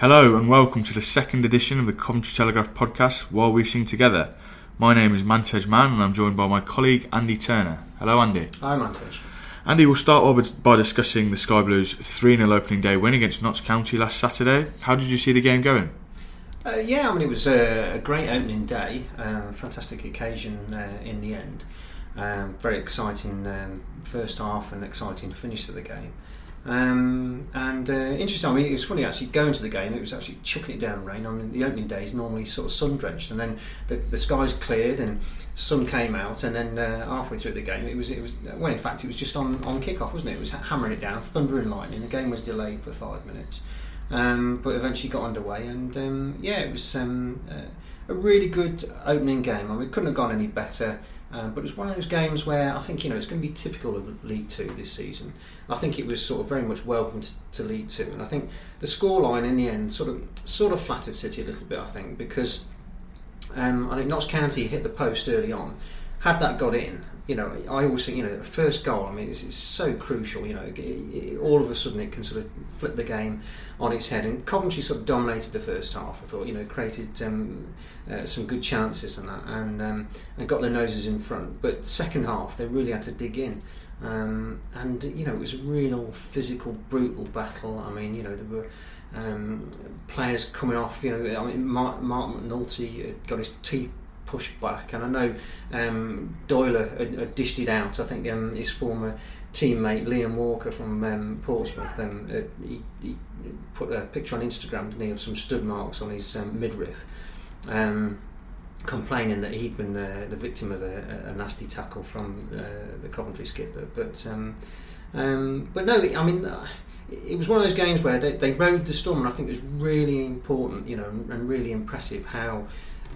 Hello and welcome to the second edition of the Coventry Telegraph podcast While We Sing Together. My name is Mantej Mann and I'm joined by my colleague Andy Turner. Hello Andy. Hi, Mantej. Andy, we'll start off by discussing the Sky Blues 3 0 opening day win against Notts County last Saturday. How did you see the game going? Uh, yeah, I mean, it was a, a great opening day, um, fantastic occasion uh, in the end. Um, very exciting um, first half and exciting finish to the game. Um, and uh, interesting, I mean, it was funny actually going to the game, it was actually chucking it down rain. I mean, the opening day is normally sort of sun drenched, and then the, the skies cleared and sun came out, and then uh, halfway through the game, it was, it was well, in fact, it was just on, on kick off, wasn't it? It was hammering it down, thunder and lightning. The game was delayed for five minutes. Um, but eventually got underway, and um, yeah, it was um, uh, a really good opening game. I mean, it couldn't have gone any better. Um, but it was one of those games where I think you know it's going to be typical of League Two this season. I think it was sort of very much welcome to, to League Two, and I think the scoreline in the end sort of sort of flattered City a little bit. I think because um, I think Notts County hit the post early on. Had that got in, you know, I always think you know the first goal. I mean, it's, it's so crucial. You know, it, it, all of a sudden it can sort of flip the game on its head. And Coventry sort of dominated the first half. I thought, you know, created um, uh, some good chances and that, and um, and got their noses in front. But second half, they really had to dig in. Um, and you know, it was a real physical, brutal battle. I mean, you know, there were. Um, players coming off, you know, I mean, Marc, Marc McNulty got his teeth pushed back, and I know um, Doyle had, had, dished it out. I think um, his former teammate Liam Walker from um, Portsmouth, um, uh, he, he, put a picture on Instagram didn't he, of some stud marks on his um, midriff, um, complaining that he'd been the, the victim of a, a, nasty tackle from uh, the Coventry skipper. But but no, I mean. Uh, it was one of those games where they, they rode the storm, and I think it was really important, you know, and really impressive how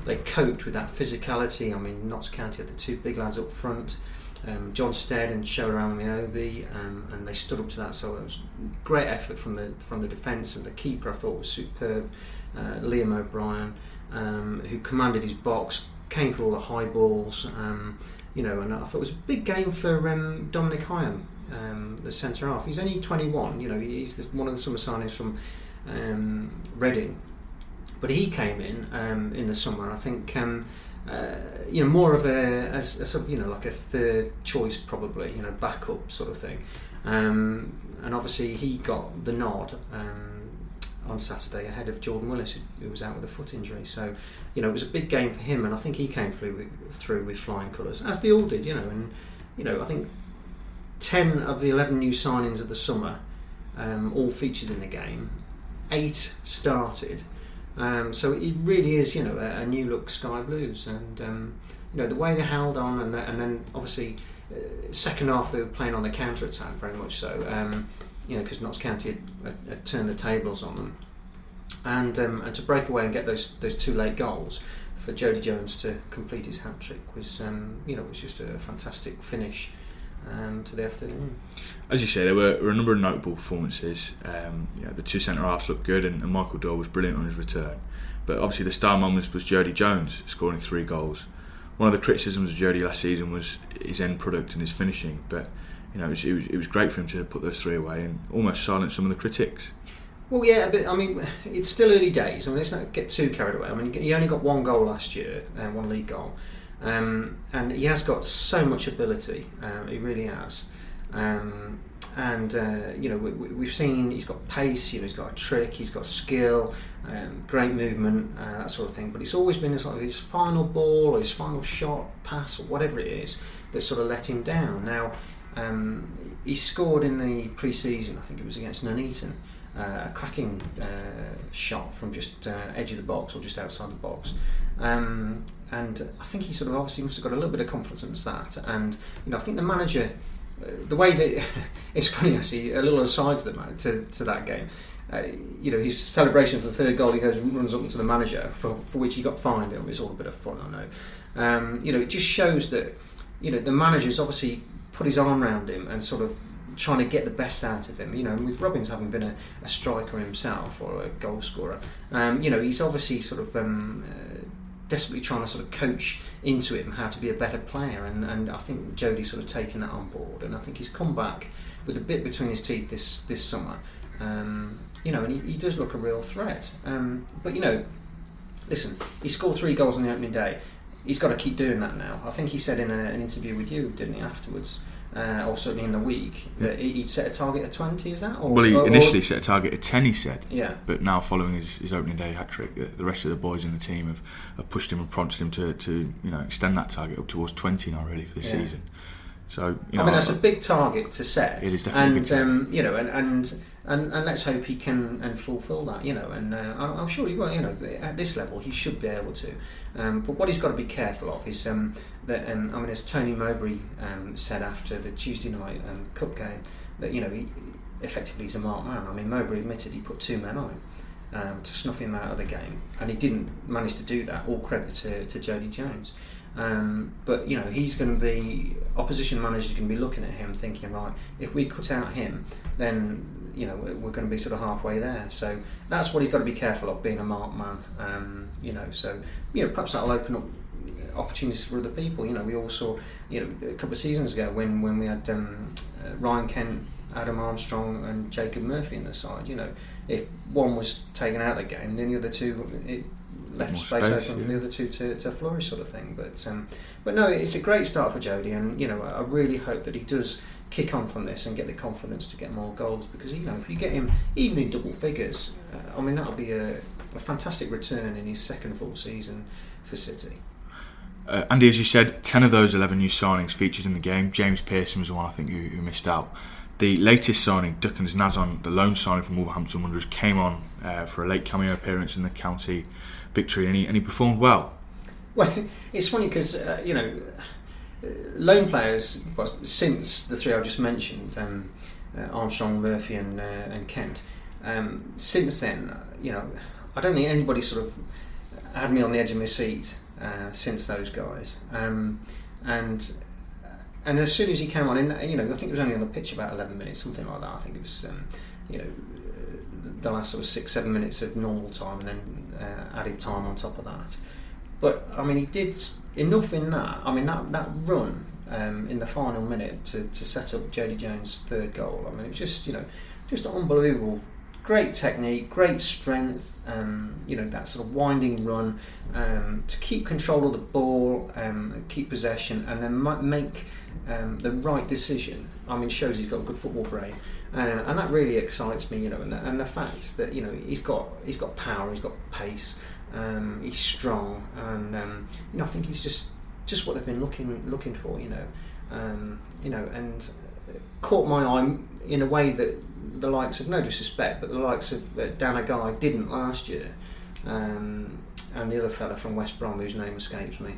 they coped with that physicality. I mean, Notts County had the two big lads up front, um, Jon Stead and Shola Ameobi, um, and they stood up to that. So it was great effort from the from the defence, and the keeper I thought was superb, uh, Liam O'Brien, um, who commanded his box, came for all the high balls, um, you know, and I thought it was a big game for um, Dominic Hyam. Um, the centre half. He's only 21. You know, he's this, one of the summer signings from Reading, but he came in um, in the summer. I think um, uh, you know more of a as sort of you know like a third choice probably you know backup sort of thing, um, and obviously he got the nod um, on Saturday ahead of Jordan Willis who, was out with a foot injury. So you know it was a big game for him, and I think he came through with, through with flying colours as they all did. You know, and you know I think ten of the eleven new signings of the summer um, all featured in the game. Eight started. Um, so it really is, you know, a, a new look Sky Blues, and um, you know the way they held on, and, the, and then obviously uh, second half they were playing on the counter attack very much so. Um, you know, because Notts County had, had, had, turned the tables on them, and um, and to break away and get those those two late goals for Jodi Jones to complete his hat trick was, um, you know, was just a fantastic finish um, to the afternoon. As you say, there were, were a number of notable performances. Um, you know, the two centre halves looked good, and, and, Michael Doyle was brilliant on his return. But obviously, the star moment was Jodi Jones scoring three goals. One of the criticisms of Jodi last season was his end product and his finishing. But you know, it was, it was, it was great for him to put those three away and almost silence some of the critics. Well, yeah, but I mean, it's still early days. I mean, let's not get too carried away. I mean, he only got one goal last year, uh, one league goal. Um, and he has got so much ability. Um, he really has. Um, and uh, you know we, have seen he's got pace. You know he's got a trick. He's got skill, um, great movement, uh, that sort of thing. But it's always been his, final ball or his final shot, pass, or whatever it is that sort of let him down. Now um, he scored in the pre-season. I think it was against Nuneaton. Uh, a cracking uh, shot from just uh, edge of the box or just outside the box. Um, and I think he sort of obviously must have got a little bit of confidence in that. And you know, I think the manager, uh, the way that it's funny actually, a little aside to, the, to, to that game. uh, you know, his celebration for the third goal, he goes runs up to the manager for, for which he got fined. It was all a bit of fun, I know. Um, you know, it just shows that you know the manager's obviously put his arm around him and sort of trying to get the best out of him. You know, with Robins having been a, a striker himself or a goal scorer, um, you know, he's obviously sort of um, uh, desperately trying to sort of coach into him how to be a better player. And, and I think Jodi's sort of taken that on board, and I think he's come back with a bit between his teeth this this summer. Um, you know, and he, he, does look a real threat. Um, but you know, listen, he scored three goals on the opening day. He's got to keep doing that now. I think he said in a, an interview with you, didn't he, afterwards? Uh, or certainly in the week, that he'd set a target of 20, is that? Or, well, he or, initially set a target of 10, he said. Yeah. But now, following his, his opening day hat trick, the rest of the boys in the team have, have pushed him and prompted him to, to you know extend that target up towards 20 now, really, for the yeah. season. So, you know, I mean, that's a big target to set. It is definitely and, um, you know, and, and and, and let's hope he can and fulfil that, you know. And uh, I'm sure he will. You know, at this level, he should be able to. Um, but what he's got to be careful of is um, that. Um, I mean, as Tony Mowbray um, said after the Tuesday night um, cup game, that you know, he, effectively he's a marked man. I mean, Mowbray admitted he put two men on him. Um, to snuff him out of the game, and he didn't manage to do that. All credit to, to Jodi Jones. Um, but you know he's going to be opposition managers going to be looking at him, thinking, right, if we cut out him, then you know we're, going to be sort of halfway there. So that's what he's got to be careful of, being a marked man. Um, you know, so you know perhaps that'll open up opportunities for other people. You know, we all saw you know a couple of seasons ago when when we had um, uh, Ryan Kent, Adam Armstrong, and Jacob Murphy in the side. You know, if one was taken out of the game, then the other two it left space, space, open yeah. for the other two to, to flourish, sort of thing. But um, but no, it's a great start for Jodi, and you know I really hope that he does kick on from this and get the confidence to get more goals because you know if you get him even in double figures, uh, I mean that'll be a, a, fantastic return in his second full season for City. Uh, Andy, as you said, ten of those eleven new signings featured in the game. James Pearson was the one I think who, who missed out. The latest signing, Duckens Nazon, the loan signing from Wolverhampton Wanderers, came on uh, for a late cameo appearance in the county victory, and he, and he performed well. Well, it's funny because uh, you know loan players, well, since the three I just mentioned, um, uh, Armstrong, Murphy, and uh, and Kent, um, since then, you know, I don't think anybody sort of had me on the edge of my seat uh, since those guys. Um, and and as soon as he came on, in you know, I think it was only on the pitch about eleven minutes, something like that. I think it was, um, you know, the last sort of six, seven minutes of normal time, and then uh, added time on top of that. But I mean, he did enough in that. I mean, that that run um, in the final minute to, to set up Jodi Jones' third goal. I mean, it was just you know just unbelievable. Great technique, great strength. Um, you know that sort of winding run um, to keep control of the ball, um, keep possession, and then make um, the right decision. I mean, shows he's got a good football brain, uh, and that really excites me. You know, and the, and the fact that you know he's got he's got power, he's got pace. Um, he's strong, and um, you know I think he's just just what they've been looking looking for. You know, um, you know, and caught my eye in a way that the likes of no disrespect, but the likes of uh, Dan Agyei didn't last year, um, and the other fella from West Brom whose name escapes me.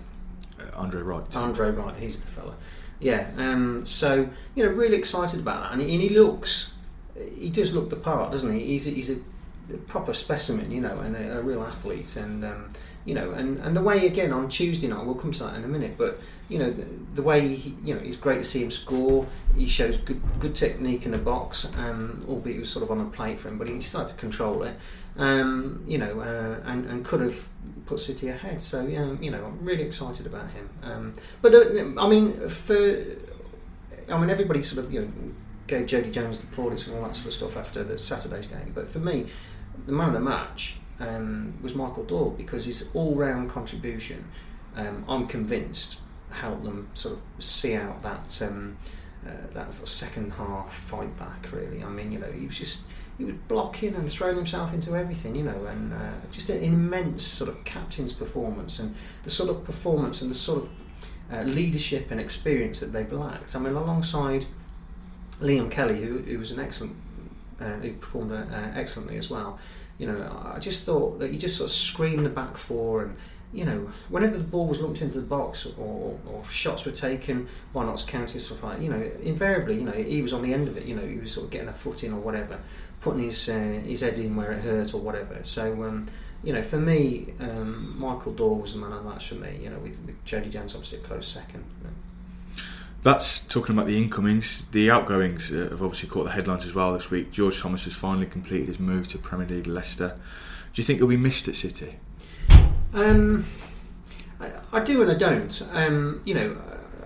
Uh, Andre Wright. Andre Wright, he's the fella. Yeah, um, so you know, really excited about that, and he, and he looks, he does look the part, doesn't he? He's a, he's a proper specimen, you know, and a, a real athlete, and um, you know, and, and the way again on Tuesday night, we'll come to that in a minute, but you know, the, the way he, you know, it's great to see him score. He shows good good technique in the box, um, albeit it was sort of on the plate for him, but he started to control it, um, you know, uh, and and could have put City ahead. So yeah, you know, I'm really excited about him. Um, but the, I mean, for I mean, everybody sort of you know gave Jodi Jones the plaudits and all that sort of stuff after the Saturday's game, but for me the man of the match um, was Michael Doyle because his all-round contribution, um, I'm convinced, helped them sort of see out that um, uh, that sort of second half fight back. Really, I mean, you know, he was just he was blocking and throwing himself into everything, you know, and uh, just an immense sort of captain's performance and the sort of performance and the sort of uh, leadership and experience that they've lacked. I mean, alongside Liam Kelly, who, who was an excellent uh, who performed uh, excellently as well. You know, I just thought that he just sort of screamed the back four, and you know, whenever the ball was lumped into the box or, or shots were taken by Notts County stuff like, you know, invariably, you know, he was on the end of it. You know, he was sort of getting a foot in or whatever, putting his uh, his head in where it hurt or whatever. So, um, you know, for me, um, Michael Doyle was the man of the match for me. You know, with, with Jodi Jones obviously a close second. That's talking about the incomings. The outgoings uh, have obviously caught the headlines as well this week. George Thomas has finally completed his move to Premier League Leicester. Do you think he'll be missed at City? Um, I, I, do and I don't. Um, you know,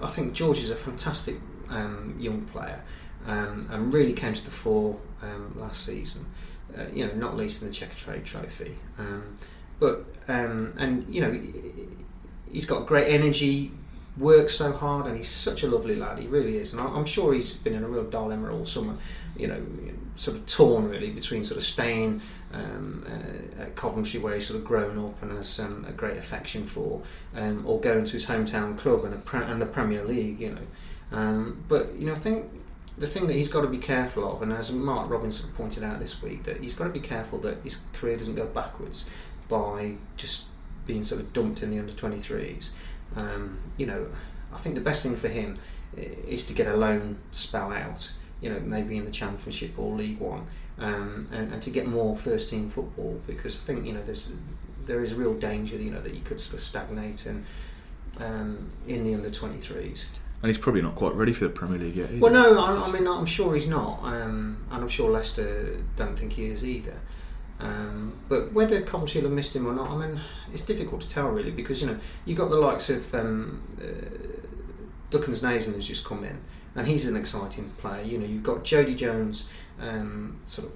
I think George is a fantastic um, young player um, and really came to the fore um, last season. Uh, you know, not least in the Checkatrade Trophy. Um, but and you know, he's got great energy, works so hard, and he's such a lovely lad. He really is, and I'm sure he's been in a real dilemma all summer. You know, sort of torn really between sort of staying um, uh, at Coventry, where he's sort of grown up and has um, a great affection for, um, or going to his hometown club and, pre- and the Premier League. You know, um, but you know, I think the thing that he's got to be careful of, and as Mark Robinson pointed out this week, that he's got to be careful that his career doesn't go backwards by just being sort of dumped in the under 23s. Um, you know, I think the best thing for him is to get a loan spell out. You know, maybe in the Championship or League One, um, and, and to get more first team football because I think you know there's there is real danger you know that you could sort of stagnate and um, in the under 23s. And he's probably not quite ready for the Premier League yet. Either. Well, no, I, I, mean I'm sure he's not, um, and I'm sure Leicester don't think he is either. Um, but whether Coventry will have missed him or not, I mean, it's difficult to tell really because you know you've got the likes of um, uh, Duckens Nazon has just come in, and he's an exciting player. You know, you've got Jodi Jones, um, sort of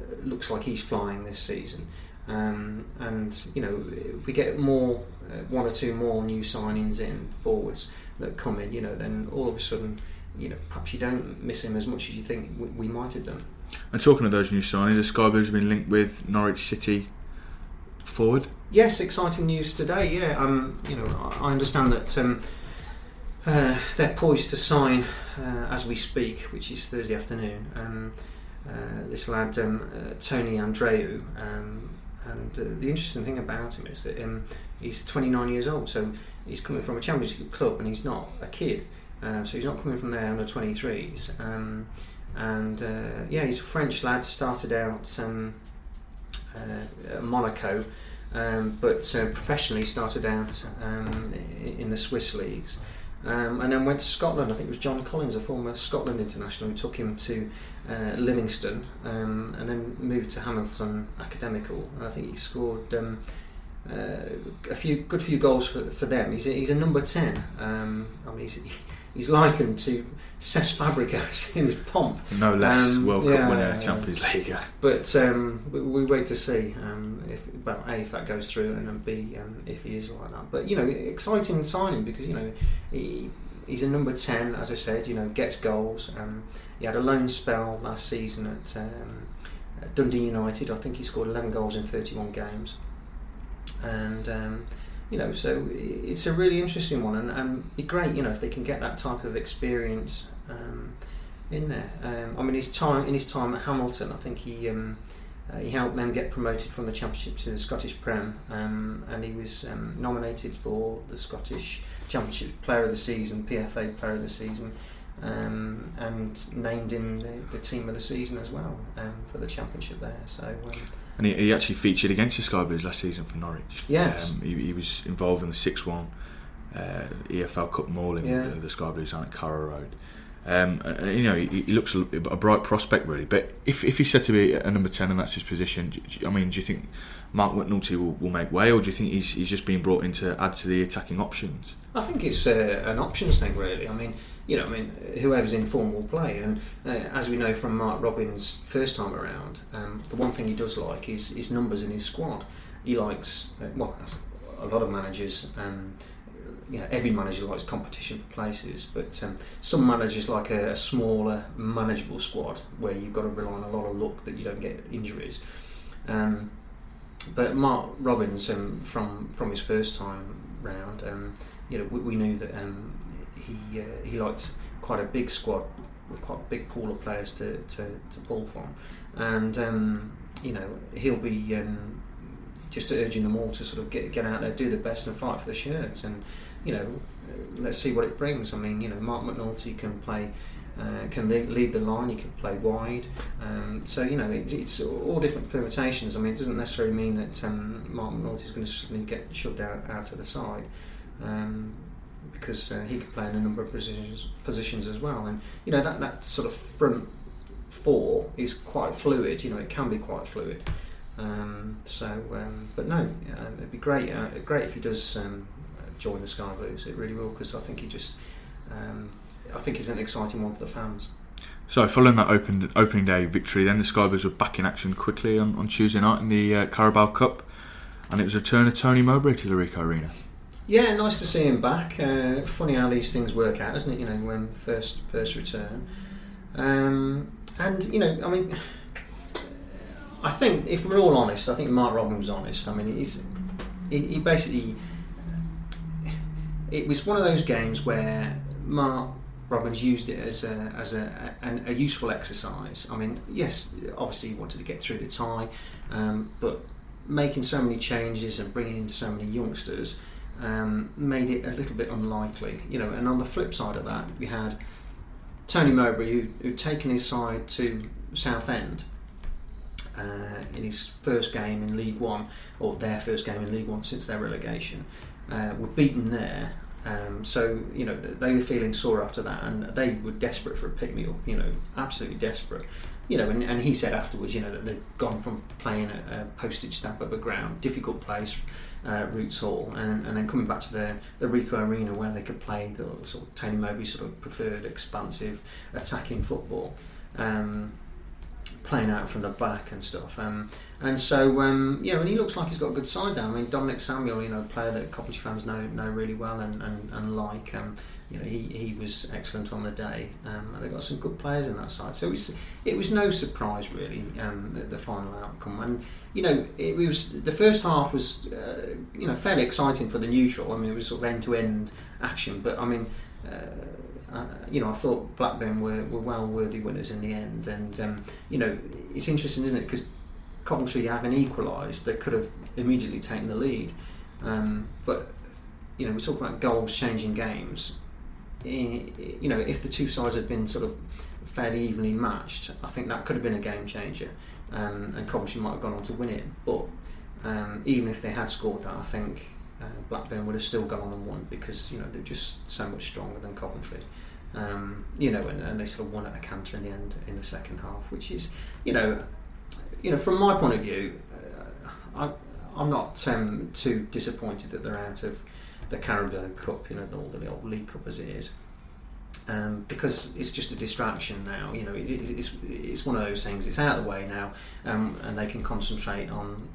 uh, looks like he's flying this season, um, and you know we get more uh, one or two more new signings in forwards that come in. You know, then all of a sudden, you know, perhaps you don't miss him as much as you think we, we might have done. And talking of those new signings, the Sky Blues have been linked with Norwich City forward. Yes, exciting news today. Yeah, um, you know, I understand that um, uh, they're poised to sign uh, as we speak, which is Thursday afternoon. Um, uh, this lad um, uh, Tony Andreu, um, and uh, the interesting thing about him is that um, he's 29 years old, so he's coming from a championship club, and he's not a kid, uh, so he's not coming from there under 23s and uh, yeah, he's a French lad. Started out um, uh, Monaco, um, but uh, professionally started out um, in the Swiss leagues. Um, and then went to Scotland. I think it was John Collins, a former Scotland international, who took him to uh, Livingston, um, and then moved to Hamilton Academical. And I think he scored um, uh, a few good few goals for, for them. He's a, he's a number ten. Um, I mean, he's, he's likened to Cesc Fabregas in his pomp. No less um, World yeah, Cup winner, Champions League. But um, we, we, wait to see um, if, well, a if that goes through, and then b um, if he is like that. But you know, exciting signing because you know he. He's a number ten, as I said. You know, gets goals. Um, he had a loan spell last season at, um, at Dundee United. I think he scored 11 goals in 31 games, and you know, so it's a really interesting one, and, and be great, you know, if they can get that type of experience um, in there. Um, I mean, his time in his time at Hamilton, I think he um, uh, he helped them get promoted from the Championship to the Scottish Prem, um, and he was um, nominated for the Scottish Championship Player of the Season, PFA Player of the Season. Um, and named in the, the, team of the season as well for the championship there. So and he, he, actually featured against the Sky Blues last season for Norwich. Yes, um, he, he, was involved in the six-one uh, EFL Cup mauling yeah. with the, the Sky Blues down at Carrow Road. Um, and, you know, he, he looks a, a, bright prospect really. But if, if he's said to be a number ten and that's his position, do, do, I mean, do you think Marc McNulty will, will make way, or do you think he's, he's just being brought in to add to the attacking options? I think it's uh, an options thing really. I mean, you know, I mean, whoever's in form will play. And uh, as we know from Mark Robins' first time around, um, the one thing he does like is his numbers in his squad. He likes, uh, well, a lot of managers. Um, you know, every manager likes competition for places, but um, some managers like a, a, smaller, manageable squad where you've got to rely on a lot of luck that you don't get injuries. Um, but Mark Robins, um, from from his first time round, um, you know, we, we knew that um, he uh, he likes quite a big squad with quite a big pool of players to, to, to pull from, and um, you know he'll be um, just urging them all to sort of get get out there, do the best, and fight for the shirts. And you know, let's see what it brings. I mean, you know, Marc McNulty can play. Uh, can lead, the line. He can play wide. Um, so you know, it, it's all different permutations. I mean, it doesn't necessarily mean that um, McNulty is going to suddenly get shoved out out to the side. Um, because uh, he can play in a number of positions positions as well, and you know that, that sort of front four is quite fluid. You know, it can be quite fluid. Um, so, um, but no, it'd be great. Uh, great if he does um, join the Sky Blues. It really will because I think he just, um, I think he's an exciting one for the fans. So, following that open, opening day victory, then the Sky Blues were back in action quickly on, on Tuesday night in the uh, Carabao Cup, and it was a return of Tony Mowbray to the Ricoh Arena. Yeah, nice to see him back. Uh, funny how these things work out, isn't it? You know, when first first return, um, and you know, I mean, I think if we're all honest, I think Mark Robin was honest. I mean, he's he, he basically it was one of those games where Mark Robins used it as a, as a, a, a, useful exercise. I mean, yes, obviously he wanted to get through the tie, um, but making so many changes and bringing in so many youngsters um, made it a little bit unlikely. You know, and on the flip side of that, we had Tony Mowbray who, who'd taken his side to Southend. Uh, in his first game in League One, or their first game in League One since their relegation, uh, were beaten there. Um, so you know they were feeling sore after that, and they were desperate for a pick me up. You know, absolutely desperate. You know, and, and he said afterwards, you know, that they'd gone from playing a, a postage stamp of a ground, difficult place, uh, Roots Hall, and, and then coming back to the, the Ricoh Arena where they could play the sort of Tony Mowbray sort of preferred expansive attacking football. Um, playing out from the back and stuff. Um, and so, um, yeah, and he looks like he's got a good side down. I mean, Dominic Samuel, you know, a player that Coventry fans know know really well and, and, and like. Um, you know, he, he was excellent on the day. Um, they've got some good players in that side. So it was, it was no surprise, really, um, the, the, final outcome. And, you know, it was the first half was, uh, you know, fairly exciting for the neutral. I mean, it was sort of end to end action. But, I mean, uh, uh, you know, I thought Blackburn were, were well worthy winners in the end. And, um, you know, it's interesting, isn't it? Because Coventry having equalised, they could have immediately taken the lead. Um, but, you know, we talk about goals changing games you know, if the two sides had been sort of fairly evenly matched, I think that could have been a game changer, um, and Coventry might have gone on to win it. But um, even if they had scored that, I think uh, Blackburn would have still gone on and won because you know they're just so much stronger than Coventry. Um, you know, and, and, they sort of won at a canter in the end in the second half, which is, you know, you know, from my point of view, uh, I, am not um, too disappointed that they're out of the Carabao Cup, you know, the, the old League Cup as it is. Um, because it's just a distraction now. You know, it, it's it's one of those things. It's out of the way now, um, and they can concentrate on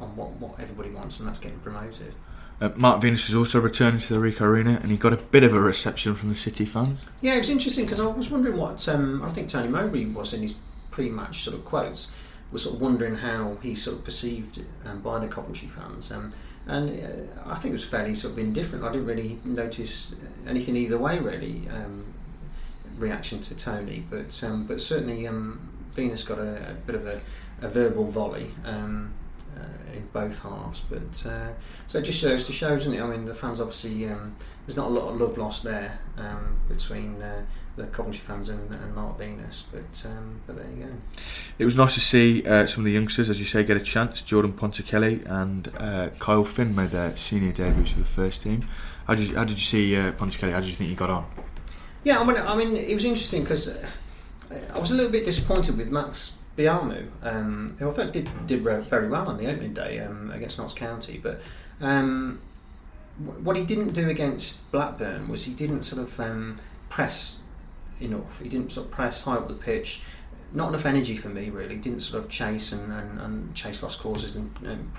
on what, what everybody wants, and that's getting promoted. Uh, Mark Venus was also returning to the Ricoh Arena, and he got a bit of a reception from the City fans. Yeah, it was interesting because I was wondering what um, I think Tony Mowbray was in his pre-match sort of quotes. Was sort of wondering how he sort of perceived um, by the Coventry fans. Um, and uh, I think it was fairly sort of indifferent. I didn't really notice anything either way, really. Um, reaction to Tony, but um, but certainly um, Venus got a, a, bit of a, a verbal volley um, in both halves. But uh, so it just shows to show, doesn't it? I mean, the fans obviously um, there's not a lot of love lost there um, between uh, the Coventry fans and, and Mark Venus. But um, but there you go. It was nice to see uh, some of the youngsters, as you say, get a chance. Jordan Ponticelli and uh, Kyle Finn made their senior debuts for the first team. How did you, how did you see uh, Ponticelli? How did you think he got on? Yeah, I mean, I mean it was interesting because uh, I was a little bit disappointed with Max Biamou, um, who I thought did did very well on the opening day um, against Notts County, but. Um, what he didn't do against Blackburn was he didn't sort of um, press enough. He didn't sort of press high up the pitch. Not enough energy for me, really. Didn't sort of chase and, and, and chase lost causes and, and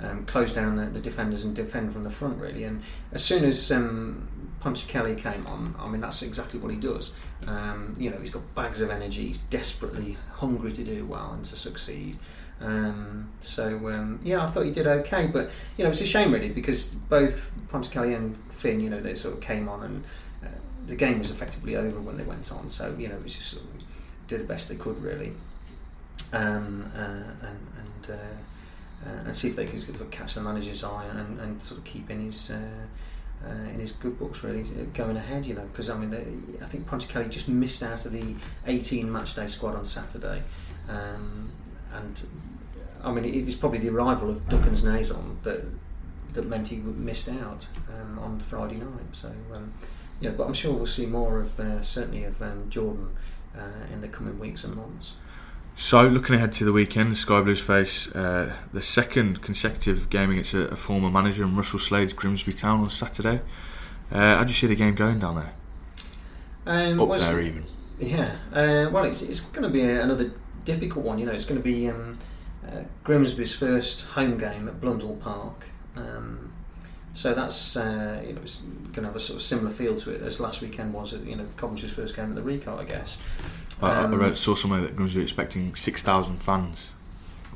um, close down the, the, defenders and defend from the front, really. And as soon as um, Kelly came on, I mean, that's exactly what he does. Um, you know, he's got bags of energy. He's desperately hungry to do well and to succeed. Um, so um, yeah, I thought he did okay, but you know it's a shame really because both Ponticelli and Finn, you know, they sort of came on and the game was effectively over when they went on. So you know, it was just sort of did the best they could really. Um, uh, and and uh, uh, and see if they can sort of catch the manager's eye and, and sort of keep in his. Uh, uh, in his good books, really uh, going ahead, you know, because I mean, they, I think Ponte Ponticelli just missed out of the 18 matchday squad on Saturday, um, and I mean, it's probably the arrival of Duckens Nazon that that meant he missed out um, on the Friday night. So, um, yeah, but I'm sure we'll see more of uh, certainly of um, Jordan uh, in the coming weeks and months. So, looking ahead to the weekend, the Sky Blues face uh, the second consecutive game against a, a, former manager in Russell Slade's Grimsby Town on Saturday. Uh, how do you see the game going down there? Um, Up well, there, even. Yeah. Uh, well, it's, it's going to be a, another difficult one. You know, it's going to be um, uh, Grimsby's first home game at Blundell Park. Um, so that's uh, you know it's going to have a sort of similar feel to it as last weekend was. At, You know, Coventry's first game at the Ricoh, I guess. Um, I, I saw somewhere that Grimsby expecting six thousand fans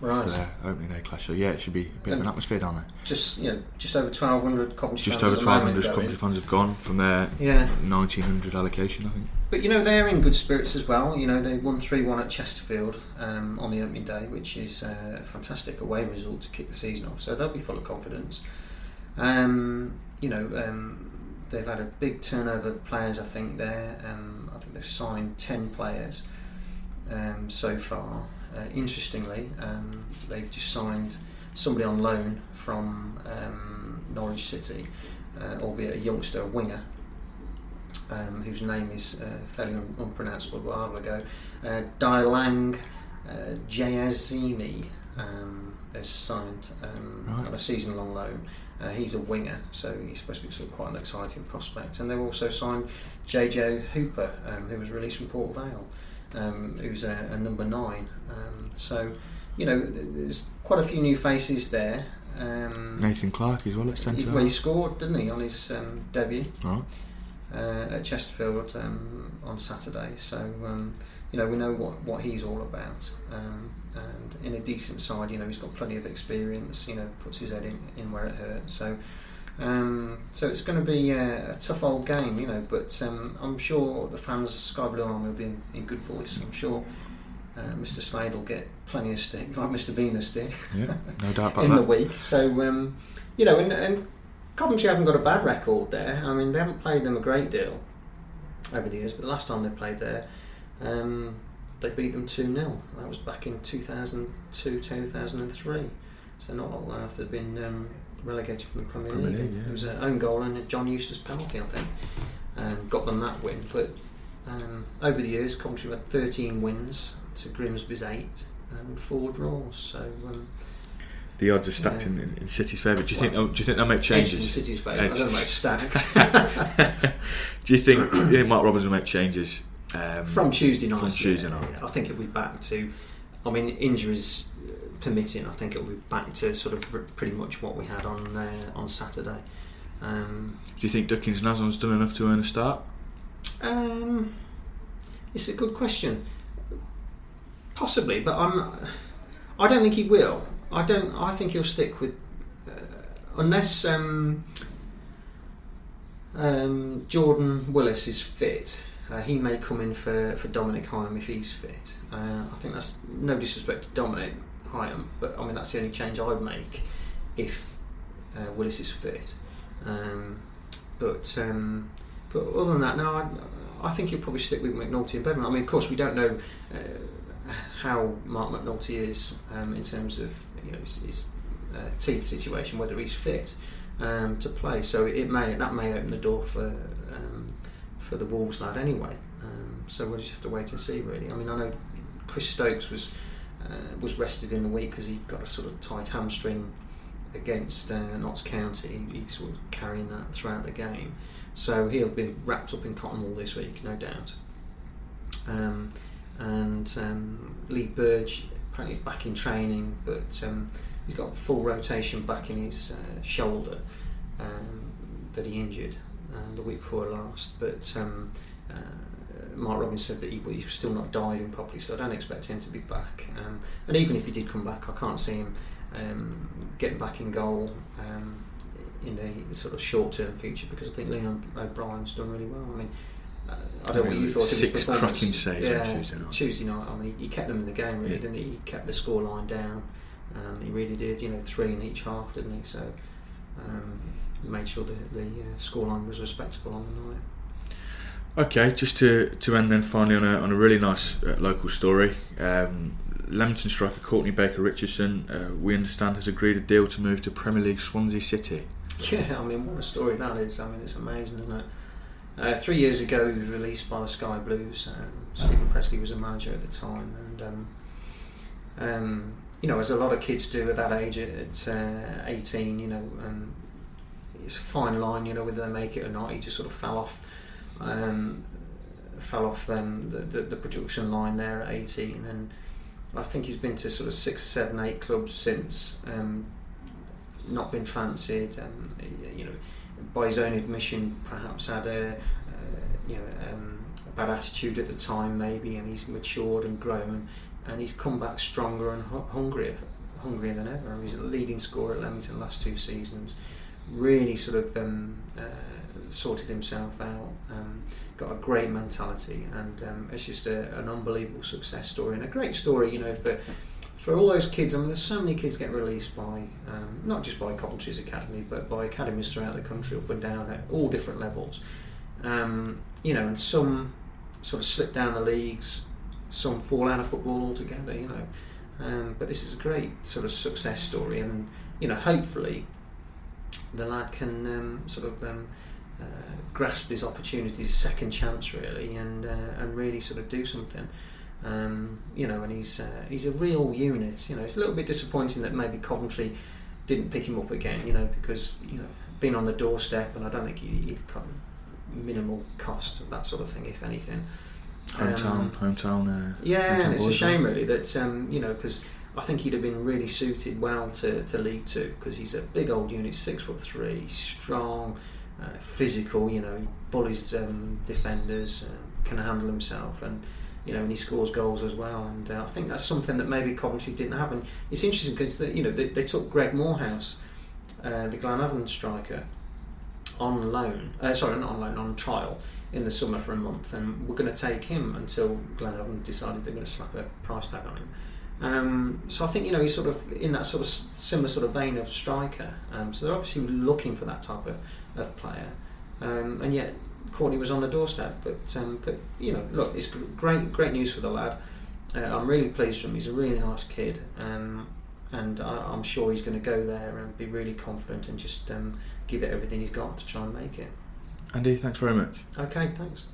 right. for their opening day clash. So yeah, it should be a bit of an atmosphere down there. Just you know, just over twelve hundred Coventry. Just fans over twelve hundred Coventry fans have gone from their yeah nineteen hundred allocation, I think. But you know they're in good spirits as well. You know they won three one at Chesterfield um, on the opening day, which is a fantastic away result to kick the season off. So they'll be full of confidence. Um, you know, um, they've had a big turnover of players. I think there. Um, I think they've signed ten players um, so far. Uh, interestingly, um, they've just signed somebody on loan from um, Norwich City, uh, albeit a youngster, a winger. whose name is uh, fairly un- unpronounceable a while ago, uh, Diallang uh, Jaiyesimi um, is signed um, right. on a season-long loan. Uh, he's a winger, so he's supposed to be sort of quite an exciting prospect. And they've also signed JJ Hooper, um, who was released from Port Vale, um, who's a, a, number nine. Um, so, you know, there's quite a few new faces there. Um, Nathan Clarke as well at centre. Well, he scored, didn't he, on his um, debut right. uh, at Chesterfield um, on Saturday. So, you know, we know what, what he's all about. Um, and in a decent side, you know, he's got plenty of experience, you know, puts his head in, in where it hurts. So, um, so it's going to be a, a, tough old game, you know, but um, I'm sure the fans of Sky Blue Army will be in, in good voice. I'm sure uh, Mr. Slade will get plenty of stick, like Mr. Venus did. Yeah, no doubt about in that. the week. So, um, you know, and, and Coventry haven't got a bad record there. I mean, they haven't played them a great deal over the years, but the last time they played there, um, they beat them 2 0. That was back in 2002 2003. So not long after they'd been um, relegated from the Premier, Premier League. Yeah. It was an own goal and a John Eustace penalty, I think. Um, got them that win. But um, over the years, Coventry had 13 wins to Grimsby's 8 and 4 draws. So. Um, the odds are stacked in, in, City's favour. Do you well, think? Do you think they'll make changes? In City's favour. I don't know stacked. do you think, you think Mark Robins will make changes um, from Tuesday night. From Tuesday night. Yeah, I think it'll be back to. I mean, injuries permitting, I think it'll be back to sort of pretty much what we had on uh, on Saturday. Um, Do you think Duckens Nazon's done enough to earn a start? Um, it's a good question. Possibly, but I'm. I don't think he will. I don't. I think he'll stick with uh, unless um, um, Jordan Willis is fit. Uh, he may come in for, for Dominic Hyam if he's fit. Uh, I think that's no disrespect to Dominic Hyam, but I mean that's the only change I'd make if uh, Willis is fit. Um, but um, but other than that, no, I, I, think he'll probably stick with McNulty and Beavon. I mean, of course, we don't know uh, how Marc McNulty is um, in terms of you know his, his uh, teeth situation, whether he's fit um, to play. So it may that may open the door for um, for the Wolves lad anyway. Um, so we'll just have to wait and see, really. I mean, I know Chris Stokes was uh, was rested in the week because he got a sort of tight hamstring against uh, Notts County. He, he's sort of carrying that throughout the game, so he'll be wrapped up in cotton wool this week, no doubt. Um, and um, Lee Burge apparently is back in training, but um, he's got full rotation back in his uh, shoulder um, that he injured uh, the week before last, but um, uh, Mark Robins said that he, he, was still not diving properly, so I don't expect him to be back. Um, and even if he did come back, I can't see him um, getting back in goal um, in the sort of short term future because I think Leon O'Brien's done really well. I mean, uh, I don't know what you thought of his performance. cracking saves yeah, Tuesday night. Tuesday night, I mean, he kept them in the game really, yeah. didn't he? He kept the scoreline down. Um, he really did, you know, three in each half, didn't he? So um, made sure the, the uh, scoreline was respectable on the night. Okay, just to, to end then finally on a, on a really nice uh, local story. Um, Leamington striker Courtney Baker Richardson, uh, we understand, has agreed a deal to move to Premier League Swansea City. Yeah, I mean, what a story that is. I mean, it's amazing, isn't it? Uh, three years ago, he was released by the Sky Blues. Um, Steven Pressley was a manager at the time, and um, um, you know, as a lot of kids do at that age, at, uh, 18, you know, um, it's a fine line, you know, whether they make it or not. He just sort of fell off, um, fell off um, the, the, the production line there at 18, and I think he's been to sort of six, seven, eight clubs since. Um, not been fancied, um, you know, by his own admission, perhaps had a, uh, you know, um, a bad attitude at the time, maybe, and he's matured and grown, and he's come back stronger and hungrier, hungrier than ever. He's a leading scorer at Leamington last two seasons. Really sort of um, uh, sorted himself out. Um, got a great mentality, and um, it's just a, an unbelievable success story and a great story, you know, for for all those kids. I mean, there's so many kids get released by um, not just by Coventry's academy, but by academies throughout the country, up and down at all different levels. Um, you know, and some sort of slip down the leagues, some fall out of football altogether. You know, um, but this is a great sort of success story, and you know, hopefully, the lad can um, sort of um, uh, grasp his opportunities, second chance really, and uh, and really sort of do something. Um, you know, and he's uh, he's a real unit. You know, it's a little bit disappointing that maybe Coventry didn't pick him up again. You know, because you know, been on the doorstep, and I don't think he, he'd come minimal cost that sort of thing, if anything. Hometown, Um, hometown. Uh, Yeah, hometown and it's a shame really that um, you know because I think he'd have been really suited well to, to League Two because he's a big old unit, six foot three, strong, uh, physical. You know, he bullies um, defenders, um, can handle himself, and you know, and he scores goals as well. And uh, I think that's something that maybe Coventry didn't have. And it's interesting because you know they, they took Greg Moorhouse, uh, the Glenavon striker, on loan. Uh, sorry, not on loan, on trial in the summer for a month, and we're going to take him until Glenavon decided they're going to slap a price tag on him. Um, so I think you know he's sort of in that sort of similar sort of vein of striker. Um, so they're obviously looking for that type of, of player, um, and yet Courtney was on the doorstep. But um, but you know, look, it's great great news for the lad. Uh, I'm really pleased for him. He's a really nice kid, um, and I, I'm sure he's going to go there and be really confident and just um, give it everything he's got to try and make it. Andy, thanks very much. Okay, thanks.